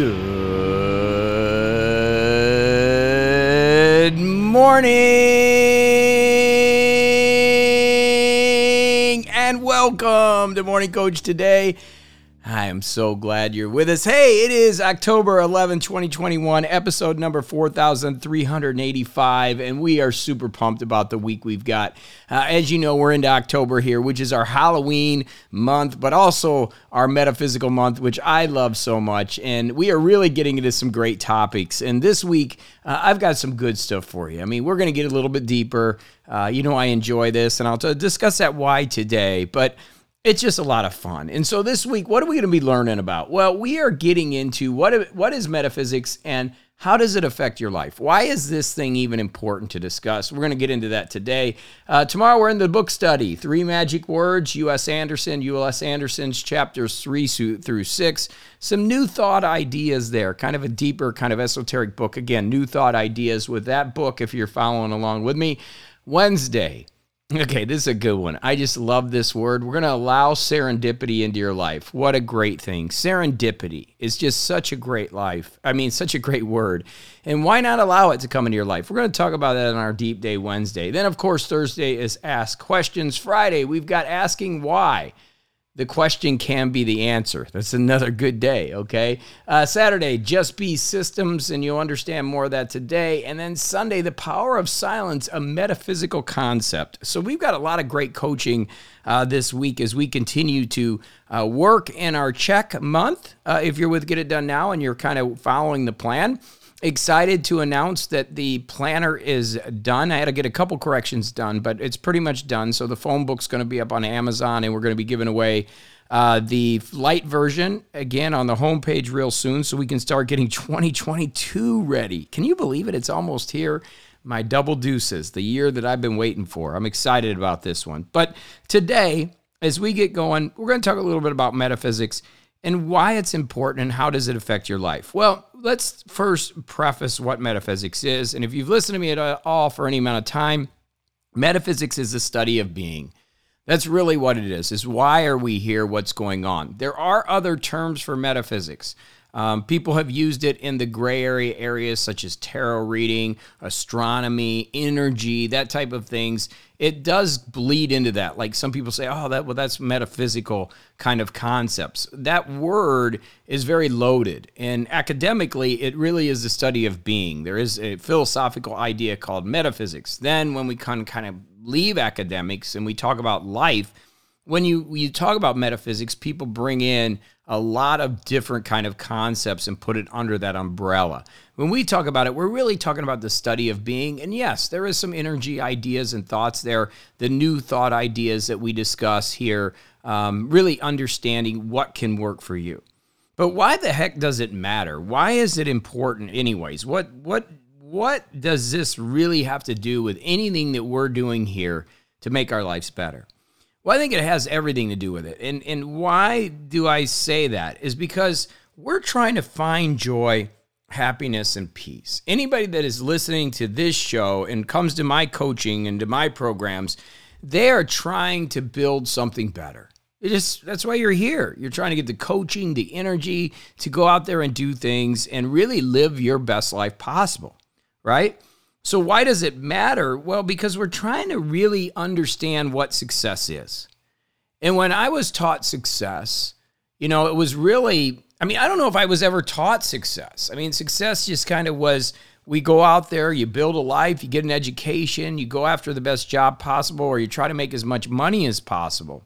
Good morning and welcome to Morning Coach today. I am so glad you're with us. Hey, it is October 11, 2021, episode number 4385, and we are super pumped about the week we've got. Uh, as you know, we're into October here, which is our Halloween month, but also our metaphysical month, which I love so much. And we are really getting into some great topics. And this week, uh, I've got some good stuff for you. I mean, we're going to get a little bit deeper. Uh, you know, I enjoy this, and I'll t- discuss that why today. But it's just a lot of fun. And so this week, what are we going to be learning about? Well, we are getting into what what is metaphysics and how does it affect your life? Why is this thing even important to discuss? We're going to get into that today. Uh, tomorrow, we're in the book study Three Magic Words, U.S. Andersen, U.S. Andersen's chapters three through six. Some new thought ideas there, kind of a deeper, kind of esoteric book. Again, new thought ideas with that book if you're following along with me. Wednesday, Okay, this is a good one. I just love this word. We're going to allow serendipity into your life. What a great thing. Serendipity is just such a great life. I mean, such a great word. And why not allow it to come into your life? We're going to talk about that on our Deep Day Wednesday. Then, of course, Thursday is Ask Questions. Friday, we've got Asking Why the question can be the answer. That's another good day, okay? Uh, Saturday, just be systems, and you'll understand more of that today. And then Sunday, the power of silence, a metaphysical concept. So we've got a lot of great coaching uh, this week as we continue to uh, work in our check month. Uh, if you're with Get It Done Now and you're kind of following the plan, excited to announce that the planner is done. I had to get a couple corrections done, but it's pretty much done. So the phone book's going to be up on Amazon, and we're going to be giving away uh, the light version again on the homepage real soon, so we can start getting 2022 ready. Can you believe it? It's almost here. My double deuces, the year that I've been waiting for. I'm excited about this one. But today, as we get going, we're going to talk a little bit about metaphysics and why it's important and how does it affect your life. Well, let's first preface what metaphysics is. And if you've listened to me at all for any amount of time, metaphysics is the study of being. That's really what it is. Is why are we here? What's going on? There are other terms for metaphysics. Um, people have used it in the gray area areas such as tarot reading, astronomy, energy, that type of things. It does bleed into that. Like some people say, "Oh, that well, that's metaphysical kind of concepts." That word is very loaded, and academically, it really is the study of being. There is a philosophical idea called metaphysics. Then, when we kind of kind of leave academics and we talk about life, when you you talk about metaphysics, people bring in a lot of different kind of concepts and put it under that umbrella. When we talk about it, we're really talking about the study of being. And yes, there is some energy ideas and thoughts there, the new thought ideas that we discuss here, um, really understanding what can work for you. But why the heck does it matter? Why is it important anyways? What what what does this really have to do with anything that we're doing here to make our lives better? Well, I think it has everything to do with it. And and why do I say that? Is because we're trying to find joy, happiness and peace. Anybody that is listening to this show and comes to my coaching and to my programs, they are trying to build something better. It is that's why you're here. You're trying to get the coaching, the energy to go out there and do things and really live your best life possible, right? So, why does it matter? Well, because we're trying to really understand what success is. And when I was taught success, you know, it was really, I mean, I don't know if I was ever taught success. I mean, success just kind of was we go out there, you build a life, you get an education, you go after the best job possible, or you try to make as much money as possible.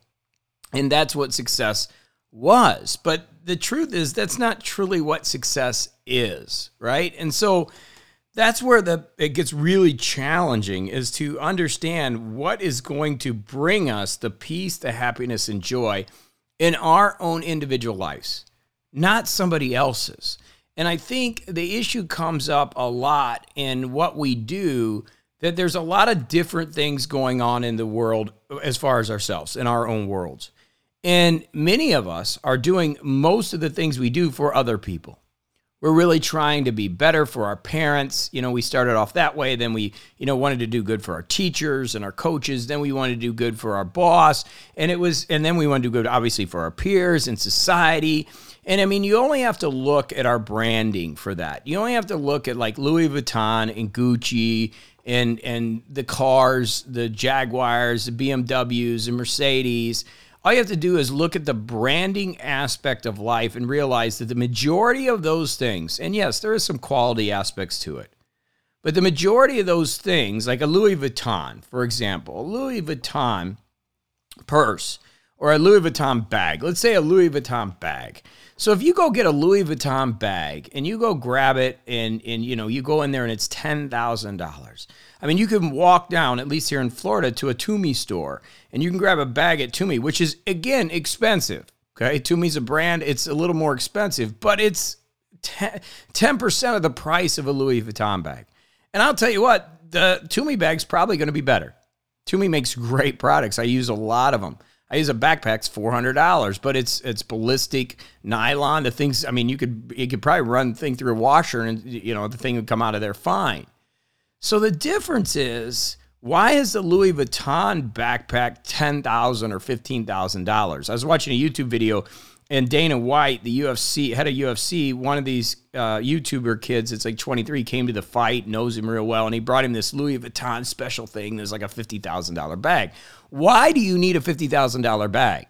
And that's what success was. But the truth is, that's not truly what success is, right? And so, that's where the it gets really challenging is to understand what is going to bring us the peace, the happiness and joy in our own individual lives, not somebody else's. And I think the issue comes up a lot in what we do that there's a lot of different things going on in the world as far as ourselves in our own worlds. And many of us are doing most of the things we do for other people. We're really trying to be better for our parents. You know, we started off that way. Then we, you know, wanted to do good for our teachers and our coaches. Then we wanted to do good for our boss. And it was, and then we wanted to do good, obviously, for our peers and society. And I mean, you only have to look at our branding for that. You only have to look at like Louis Vuitton and Gucci and and the cars, the Jaguars, the BMWs, the Mercedes all you have to do is look at the branding aspect of life and realize that the majority of those things, and yes, there is some quality aspects to it, but the majority of those things, like a Louis Vuitton, for example, a Louis Vuitton purse or a Louis Vuitton bag, let's say a Louis Vuitton bag. So if you go get a Louis Vuitton bag and you go grab it and, and you know, you go in there and it's $10,000 I mean, you can walk down, at least here in Florida, to a Tumi store and you can grab a bag at Tumi, which is, again, expensive. Okay. Tumi's a brand, it's a little more expensive, but it's 10% of the price of a Louis Vuitton bag. And I'll tell you what, the Tumi bag's probably going to be better. Tumi makes great products. I use a lot of them. I use a backpack's four hundred dollars, but it's it's ballistic nylon. The things, I mean, you could you could probably run the thing through a washer, and you know the thing would come out of there fine. So the difference is why is the Louis Vuitton backpack ten thousand or fifteen thousand dollars? I was watching a YouTube video, and Dana White, the UFC head of UFC, one of these uh, YouTuber kids, it's like twenty three, came to the fight, knows him real well, and he brought him this Louis Vuitton special thing. There's like a fifty thousand dollar bag. Why do you need a fifty thousand dollar bag?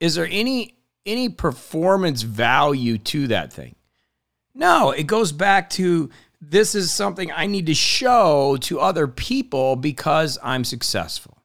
Is there any any performance value to that thing? No, it goes back to this is something I need to show to other people because I'm successful.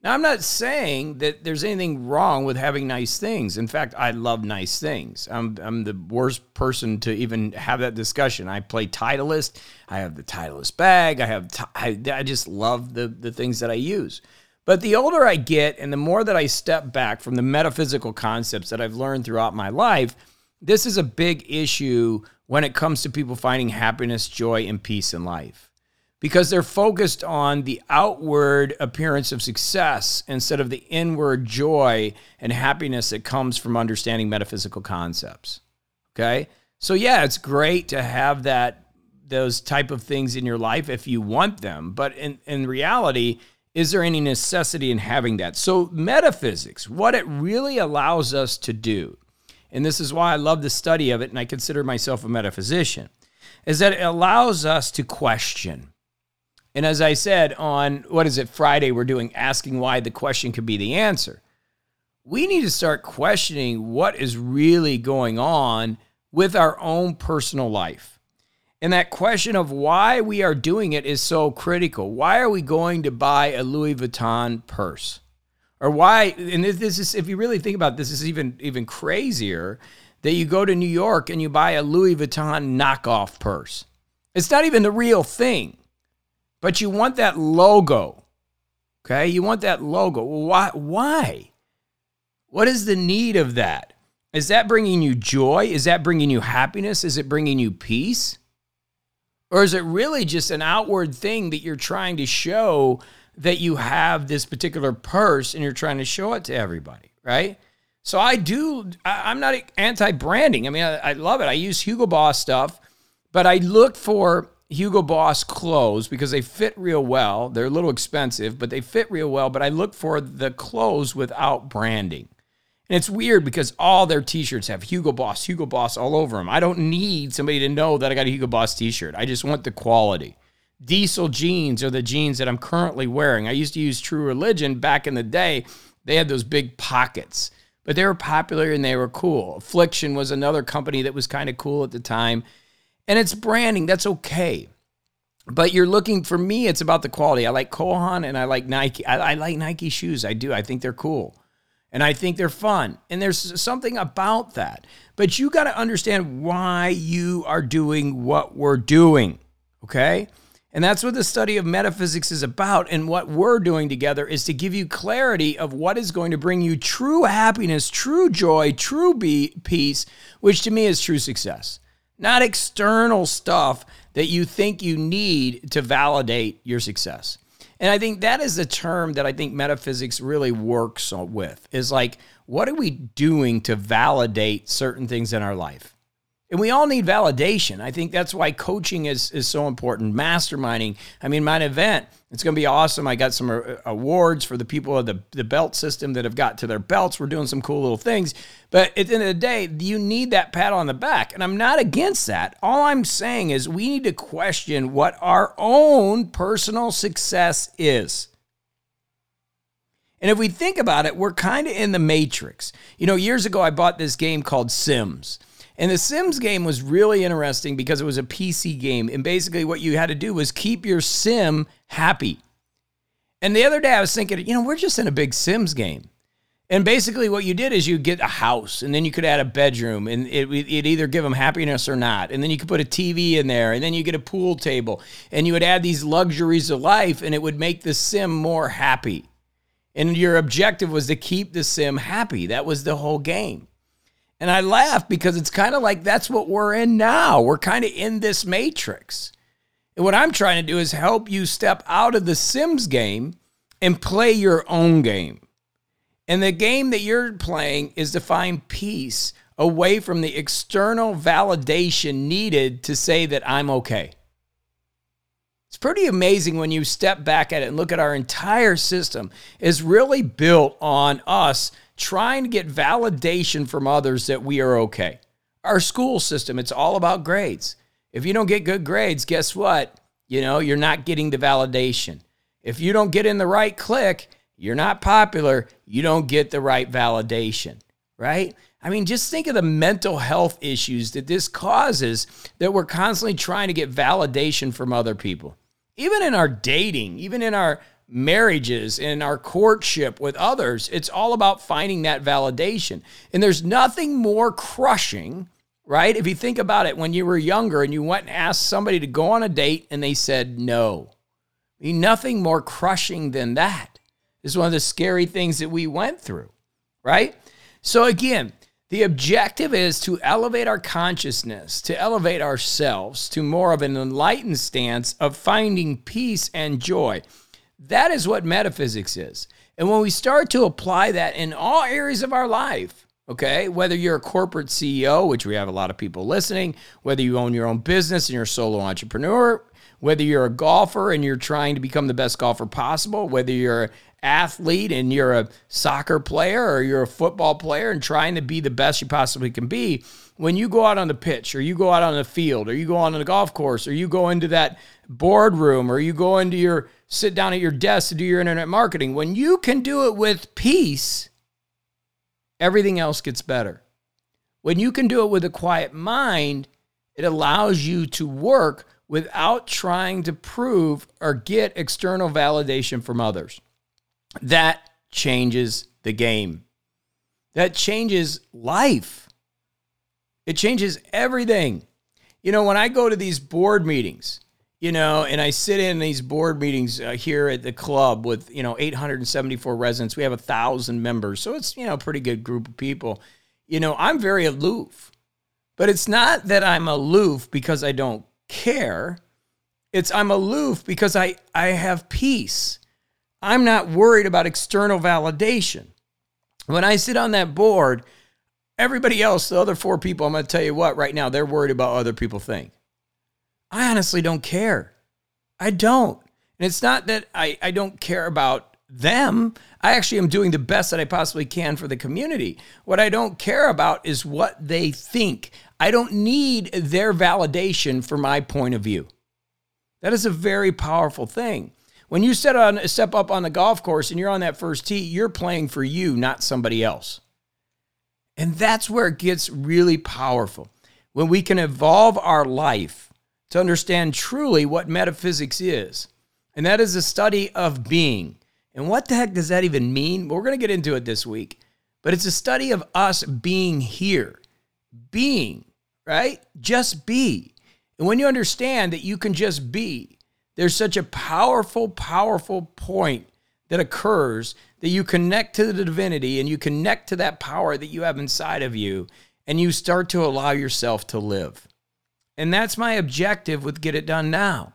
Now, I'm not saying that there's anything wrong with having nice things. In fact, I love nice things. I'm, I'm the worst person to even have that discussion. I play Titleist. I have the Titleist bag. I have I, I just love the, the things that I use. But the older I get and the more that I step back from the metaphysical concepts that I've learned throughout my life, this is a big issue when it comes to people finding happiness, joy, and peace in life because they're focused on the outward appearance of success instead of the inward joy and happiness that comes from understanding metaphysical concepts. Okay? So yeah, it's great to have that those type of things in your life if you want them, but in in reality, is there any necessity in having that? So metaphysics, what it really allows us to do and this is why I love the study of it, and I consider myself a metaphysician, is that it allows us to question. And as I said on, what is it, Friday, we're doing asking why the question could be the answer. We need to start questioning what is really going on with our own personal life. And that question of why we are doing it is so critical. Why are we going to buy a Louis Vuitton purse? or why and this is if you really think about it, this is even even crazier that you go to New York and you buy a Louis Vuitton knockoff purse. It's not even the real thing. But you want that logo. Okay? You want that logo. Why why? What is the need of that? Is that bringing you joy? Is that bringing you happiness? Is it bringing you peace? Or is it really just an outward thing that you're trying to show that you have this particular purse and you're trying to show it to everybody, right? So I do, I, am not anti branding. I mean, I, I love it. I use Hugo Boss stuff, but I look for Hugo Boss clothes because they fit real well. They're a little expensive, but they fit real well. But I look for the clothes without branding. And it's weird because all their t-shirts have Hugo Boss, Hugo Boss all over them. I don't need somebody to know that I got a Hugo Boss t-shirt. I just want the quality diesel jeans are the jeans that I'm currently wearing. I used to use True Religion back in the day. They had those big pockets, but they were popular and they were cool. Affliction was another company that was kind of cool at the time. And it's branding, that's okay. But you're looking for me, it's about the quality. I like Cole Haan and I like Nike. I, I like Nike shoes. I do. I think they're cool. And I think they're fun. And there's something about that. But you got to understand why you are doing what we're doing. Okay? And that's what the study of metaphysics is about. And what we're doing together is to give you clarity of what is going to bring you true happiness, true joy, true be- peace, which to me is true success. Not external stuff that you think you need to validate your success. And I think that is the term that I think metaphysics really works with is like, what are we doing to validate certain things in our life? And we all need validation. I think that's why coaching is, is so important. Masterminding. I mean, my event, it's going to be awesome. I got some uh, awards for the people of the, the belt system that have got to their belts. We're doing some cool little things. But at the end of the day, you need that pat on the back. And I'm not against that. All I'm saying is we need to question what our own personal success is. And if we think about it, we're kind of in the matrix. You know, years ago, I bought this game called Sims. And the Sims game was really interesting because it was a PC game. And basically, what you had to do was keep your sim happy. And the other day, I was thinking, you know, we're just in a big Sims game. And basically, what you did is you get a house, and then you could add a bedroom, and it, would either give them happiness or not. And then you could put a TV in there, and then you get a pool table, and you would add these luxuries of life, and it would make the sim more happy. And your objective was to keep the sim happy. That was the whole game. And I laugh because it's kind of like that's what we're in now. We're kind of in this matrix. And what I'm trying to do is help you step out of the Sims game and play your own game. And the game that you're playing is to find peace away from the external validation needed to say that I'm okay. It's pretty amazing when you step back at it and look at our entire system is really built on us trying to get validation from others that we are okay. Our school system, it's all about grades. If you don't get good grades, guess what? You know, you're not getting the validation. If you don't get in the right clique, you're not popular, you don't get the right validation, right? I mean, just think of the mental health issues that this causes that we're constantly trying to get validation from other people. Even in our dating, even in our marriages and our courtship with others, it's all about finding that validation. And there's nothing more crushing, right? If you think about it, when you were younger and you went and asked somebody to go on a date and they said no, I mean, nothing more crushing than that. Is one of the scary things that we went through, right? So, again, the objective is to elevate our consciousness, to elevate ourselves to more of an enlightened stance of finding peace and joy. That is what metaphysics is. And when we start to apply that in all areas of our life, okay, whether you're a corporate CEO, which we have a lot of people listening, whether you own your own business and you're a solo entrepreneur, whether you're a golfer and you're trying to become the best golfer possible, whether you're athlete and you're a soccer player or you're a football player and trying to be the best you possibly can be, when you go out on the pitch or you go out on the field or you go on the golf course or you go into that boardroom or you go into your sit down at your desk to do your internet marketing. When you can do it with peace, everything else gets better. When you can do it with a quiet mind, it allows you to work without trying to prove or get external validation from others. That changes the game. That changes life. It changes everything. You know, when I go to these board meetings, you know, and I sit in these board meetings uh, here at the club with, you know, 874 residents. We have a thousand members. So it's, you know, a pretty good group of people. You know, I'm very aloof, but it's not that I'm aloof because I don't care. It's I'm aloof because I, I have peace. I'm not worried about external validation. When I sit on that board, everybody else, the other four people, I'm going to tell you what, right now, they're worried about other people think. I honestly don't care. I don't. And it's not that I, I don't care about them. I actually am doing the best that I possibly can for the community. What I don't care about is what they think. I don't need their validation for my point of view. That is a very powerful thing. When you set on, step up on the golf course and you're on that first tee, you're playing for you, not somebody else. And that's where it gets really powerful. When we can evolve our life to understand truly what metaphysics is. And that is a study of being. And what the heck does that even mean? We're going to get into it this week. But it's a study of us being here, being, right? Just be. And when you understand that you can just be, there's such a powerful, powerful point that occurs that you connect to the divinity and you connect to that power that you have inside of you, and you start to allow yourself to live. And that's my objective with Get It Done Now.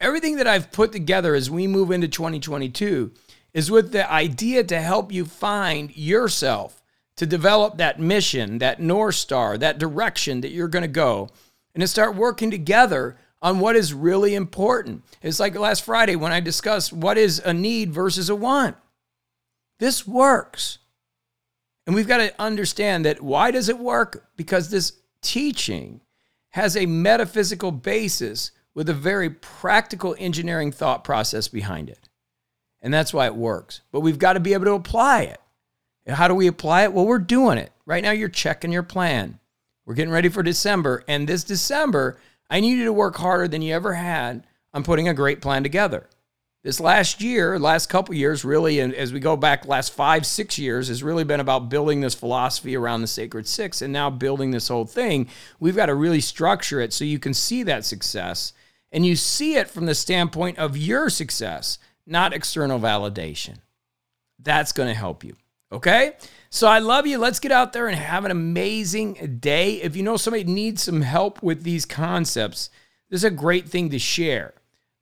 Everything that I've put together as we move into 2022 is with the idea to help you find yourself, to develop that mission, that North Star, that direction that you're going to go, and to start working together on what is really important. It's like last Friday when I discussed what is a need versus a want. This works. And we've got to understand that why does it work? Because this teaching has a metaphysical basis with a very practical engineering thought process behind it. And that's why it works. But we've got to be able to apply it. And how do we apply it? Well, we're doing it. Right now, you're checking your plan. We're getting ready for December. And this December, I need you to work harder than you ever had on putting a great plan together. This last year, last couple years, really, and as we go back last five, six years, has really been about building this philosophy around the sacred six and now building this whole thing. We've got to really structure it so you can see that success and you see it from the standpoint of your success, not external validation. That's going to help you. Okay? So I love you. Let's get out there and have an amazing day. If you know somebody needs some help with these concepts, this is a great thing to share.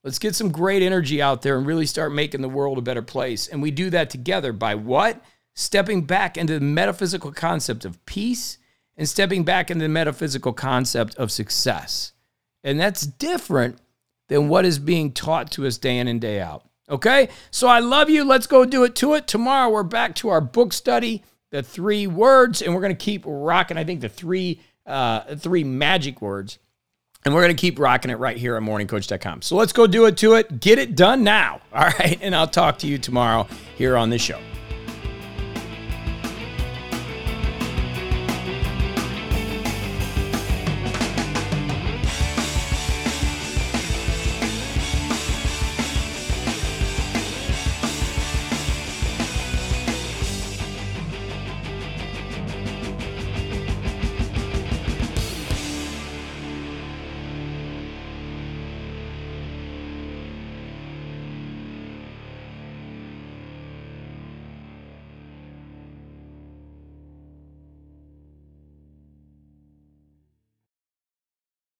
Let's get some great energy out there and really start making the world a better place. And we do that together by what? Stepping back into the metaphysical concept of peace and stepping back into the metaphysical concept of success. And that's different than what is being taught to us day in and day out. Okay? So I love you. Let's go do it to it. Tomorrow we're back to our book study, the three words, and we're going to keep rocking, I think, the three uh, three magic words. And we're going to keep rocking it right here on morningcoach.com. So let's go do it to it. Get it done now. All right. And I'll talk to you tomorrow here on this show.